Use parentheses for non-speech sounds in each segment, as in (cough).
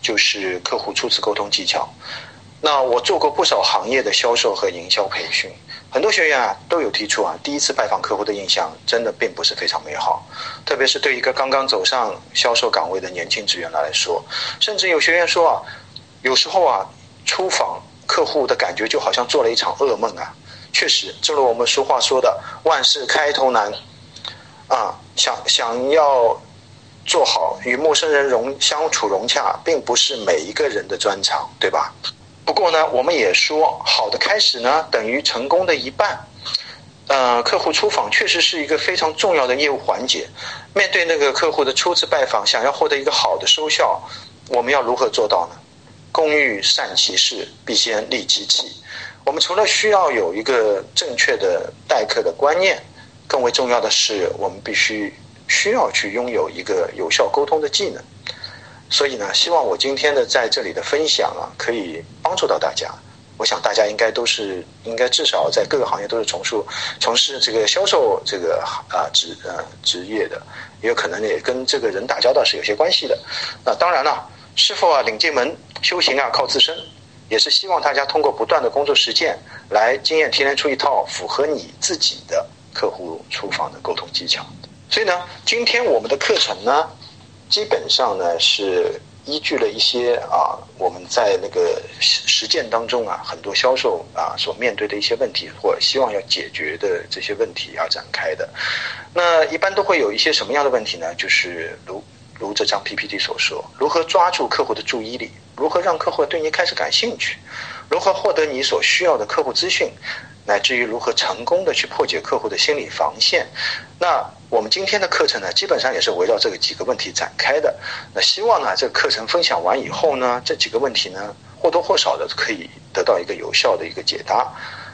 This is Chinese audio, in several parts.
就是客户初次沟通技巧。那我做过不少行业的销售和营销培训，很多学员啊都有提出啊，第一次拜访客户的印象真的并不是非常美好，特别是对一个刚刚走上销售岗位的年轻职员来说，甚至有学员说啊，有时候啊，出访客户的感觉就好像做了一场噩梦啊。确实，正如我们俗话说的，万事开头难啊，想想要。做好与陌生人融相处融洽，并不是每一个人的专长，对吧？不过呢，我们也说，好的开始呢，等于成功的一半。呃，客户出访确实是一个非常重要的业务环节。面对那个客户的初次拜访，想要获得一个好的收效，我们要如何做到呢？工欲善其事，必先利其器。我们除了需要有一个正确的待客的观念，更为重要的是，我们必须。需要去拥有一个有效沟通的技能，所以呢，希望我今天的在这里的分享啊，可以帮助到大家。我想大家应该都是应该至少在各个行业都是从事从事这个销售这个啊职呃职业的，也有可能也跟这个人打交道是有些关系的。那当然了，师傅啊领进门，修行啊靠自身，也是希望大家通过不断的工作实践，来经验提炼出一套符合你自己的客户出访的沟通技巧。所以呢，今天我们的课程呢，基本上呢是依据了一些啊，我们在那个实践当中啊，很多销售啊所面对的一些问题，或希望要解决的这些问题而展开的。那一般都会有一些什么样的问题呢？就是如如这张 PPT 所说，如何抓住客户的注意力，如何让客户对你开始感兴趣，如何获得你所需要的客户资讯。乃至于如何成功的去破解客户的心理防线，那我们今天的课程呢，基本上也是围绕这个几个问题展开的。那希望呢，这个课程分享完以后呢，这几个问题呢，或多或少的可以得到一个有效的一个解答。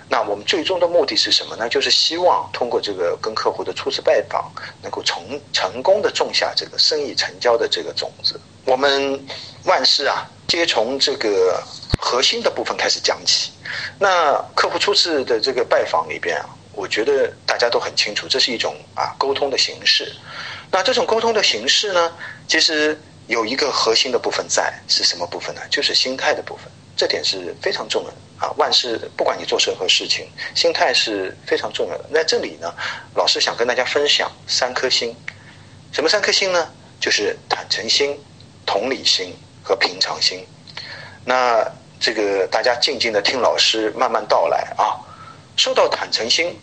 那我们最终的目的是什么呢？就是希望通过这个跟客户的初次拜访，能够成成功的种下这个生意成交的这个种子。我们万事啊，皆从这个核心的部分开始讲起。那客户初次的这个拜访里边啊，我觉得大家都很清楚，这是一种啊沟通的形式。那这种沟通的形式呢，其实有一个核心的部分在，是什么部分呢？就是心态的部分，这点是非常重要的啊。万事不管你做任何事情，心态是非常重要的。那这里呢，老师想跟大家分享三颗心，什么三颗心呢？就是坦诚心、同理心和平常心。那这个大家静静的听老师慢慢道来啊。说到坦诚心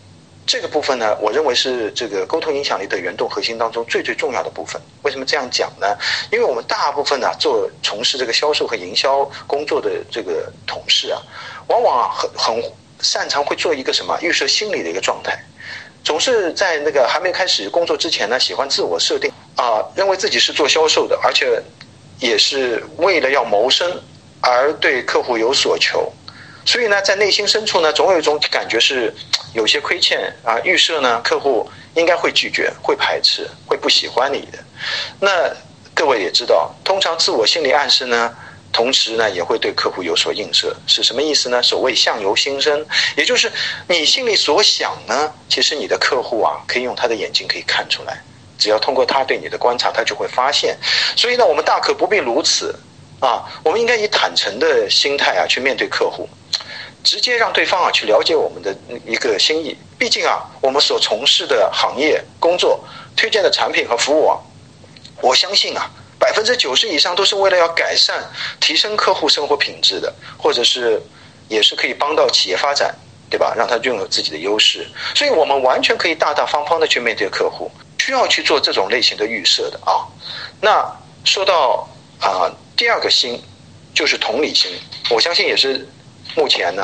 这个部分呢，我认为是这个沟通影响力的原动核心当中最最重要的部分。为什么这样讲呢？因为我们大部分呢做从事这个销售和营销工作的这个同事啊，往往啊很很擅长会做一个什么预设心理的一个状态，总是在那个还没开始工作之前呢，喜欢自我设定啊，认为自己是做销售的，而且也是为了要谋生。而对客户有所求，所以呢，在内心深处呢，总有一种感觉是 (tsk) 有些亏欠啊。预设呢，客户应该会拒绝、会排斥、会不喜欢你的。那各位也知道，通常自我心理暗示呢，同时呢，也会对客户有所映射。是什么意思呢？所谓相由心生，也就是你心里所想呢，其实你的客户啊，可以用他的眼睛可以看出来。只要通过他对你的观察，他就会发现。所以呢，我们大可不必如此。啊，我们应该以坦诚的心态啊去面对客户，直接让对方啊去了解我们的一个心意。毕竟啊，我们所从事的行业工作、推荐的产品和服务啊，我相信啊，百分之九十以上都是为了要改善、提升客户生活品质的，或者是也是可以帮到企业发展，对吧？让他拥有自己的优势。所以我们完全可以大大方方的去面对客户，需要去做这种类型的预设的啊。那说到啊。第二个心，就是同理心。我相信也是目前呢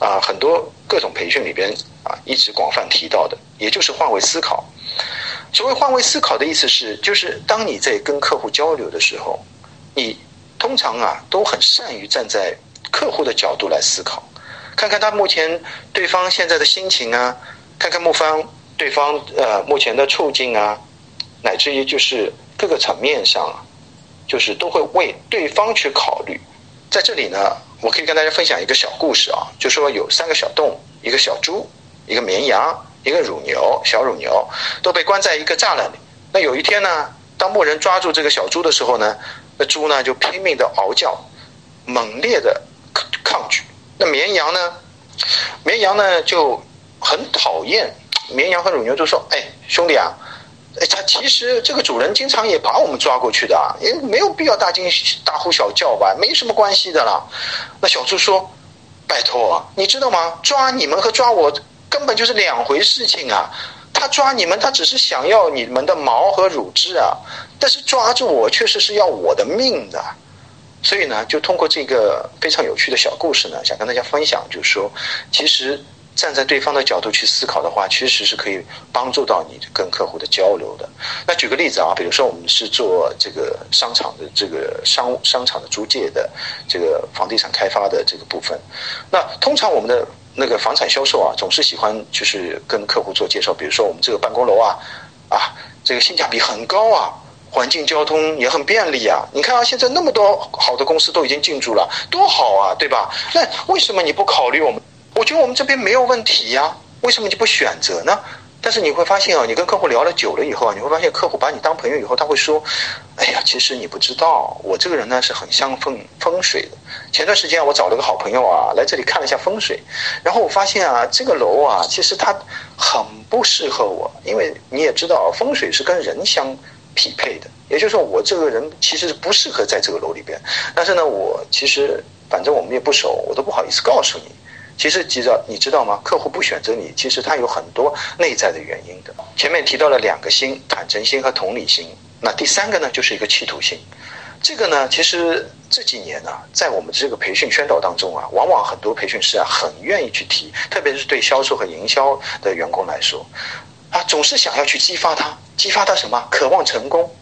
啊很多各种培训里边啊一直广泛提到的，也就是换位思考。所谓换位思考的意思是，就是当你在跟客户交流的时候，你通常啊都很善于站在客户的角度来思考，看看他目前对方现在的心情啊，看看目方对方呃目前的处境啊，乃至于就是各个层面上啊，就是都会为对方去考虑。在这里呢，我可以跟大家分享一个小故事啊，就说有三个小动物，一个小猪，一个绵羊，一个乳牛，小乳牛都被关在一个栅栏里。那有一天呢，当牧人抓住这个小猪的时候呢，那猪呢就拼命的嗷叫，猛烈的抗拒。那绵羊呢，绵羊呢就很讨厌。绵羊和乳牛就说：“哎，兄弟啊。”哎，他其实这个主人经常也把我们抓过去的，也没有必要大惊大呼小叫吧，没什么关系的啦。那小猪说：“拜托，你知道吗？抓你们和抓我根本就是两回事情啊！他抓你们，他只是想要你们的毛和乳汁啊，但是抓住我，确实是要我的命的。所以呢，就通过这个非常有趣的小故事呢，想跟大家分享，就是说，其实。”站在对方的角度去思考的话，其实是可以帮助到你跟客户的交流的。那举个例子啊，比如说我们是做这个商场的这个商商场的租借的这个房地产开发的这个部分，那通常我们的那个房产销售啊，总是喜欢就是跟客户做介绍，比如说我们这个办公楼啊，啊，这个性价比很高啊，环境交通也很便利啊。你看啊，现在那么多好的公司都已经进驻了，多好啊，对吧？那为什么你不考虑我们？我觉得我们这边没有问题呀，为什么你不选择呢？但是你会发现啊，你跟客户聊了久了以后啊，你会发现客户把你当朋友以后，他会说：“哎呀，其实你不知道，我这个人呢是很相风风水的。前段时间我找了个好朋友啊，来这里看了一下风水，然后我发现啊，这个楼啊，其实它很不适合我，因为你也知道，风水是跟人相匹配的，也就是说，我这个人其实是不适合在这个楼里边。但是呢，我其实反正我们也不熟，我都不好意思告诉你。”其实，记着，你知道吗？客户不选择你，其实他有很多内在的原因的。前面提到了两个心：坦诚心和同理心。那第三个呢，就是一个企图心。这个呢，其实这几年呢，在我们这个培训宣导当中啊，往往很多培训师啊，很愿意去提，特别是对销售和营销的员工来说，啊，总是想要去激发他，激发他什么？渴望成功，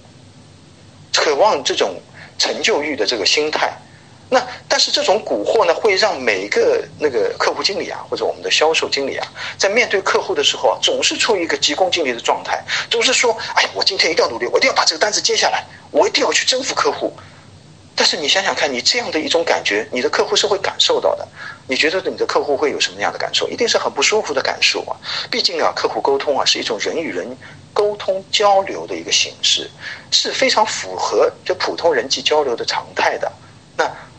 渴望这种成就欲的这个心态。那但是这种蛊惑呢，会让每一个那个客户经理啊，或者我们的销售经理啊，在面对客户的时候啊，总是处于一个急功近利的状态，总是说：“哎，我今天一定要努力，我一定要把这个单子接下来，我一定要去征服客户。”但是你想想看，你这样的一种感觉，你的客户是会感受到的。你觉得你的客户会有什么样的感受？一定是很不舒服的感受啊！毕竟啊，客户沟通啊，是一种人与人沟通交流的一个形式，是非常符合就普通人际交流的常态的。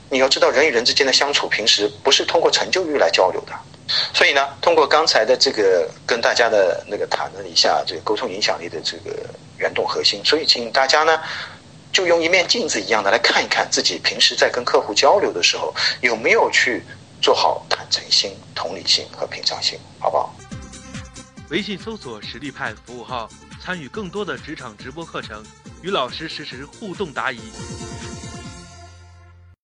你要知道，人与人之间的相处，平时不是通过成就欲来交流的。所以呢，通过刚才的这个跟大家的那个谈了一下这个沟通影响力的这个原动核心，所以请大家呢，就用一面镜子一样的来看一看自己平时在跟客户交流的时候，有没有去做好坦诚心、同理心和平常心，好不好？微信搜索“实力派”服务号，参与更多的职场直播课程，与老师实时互动答疑。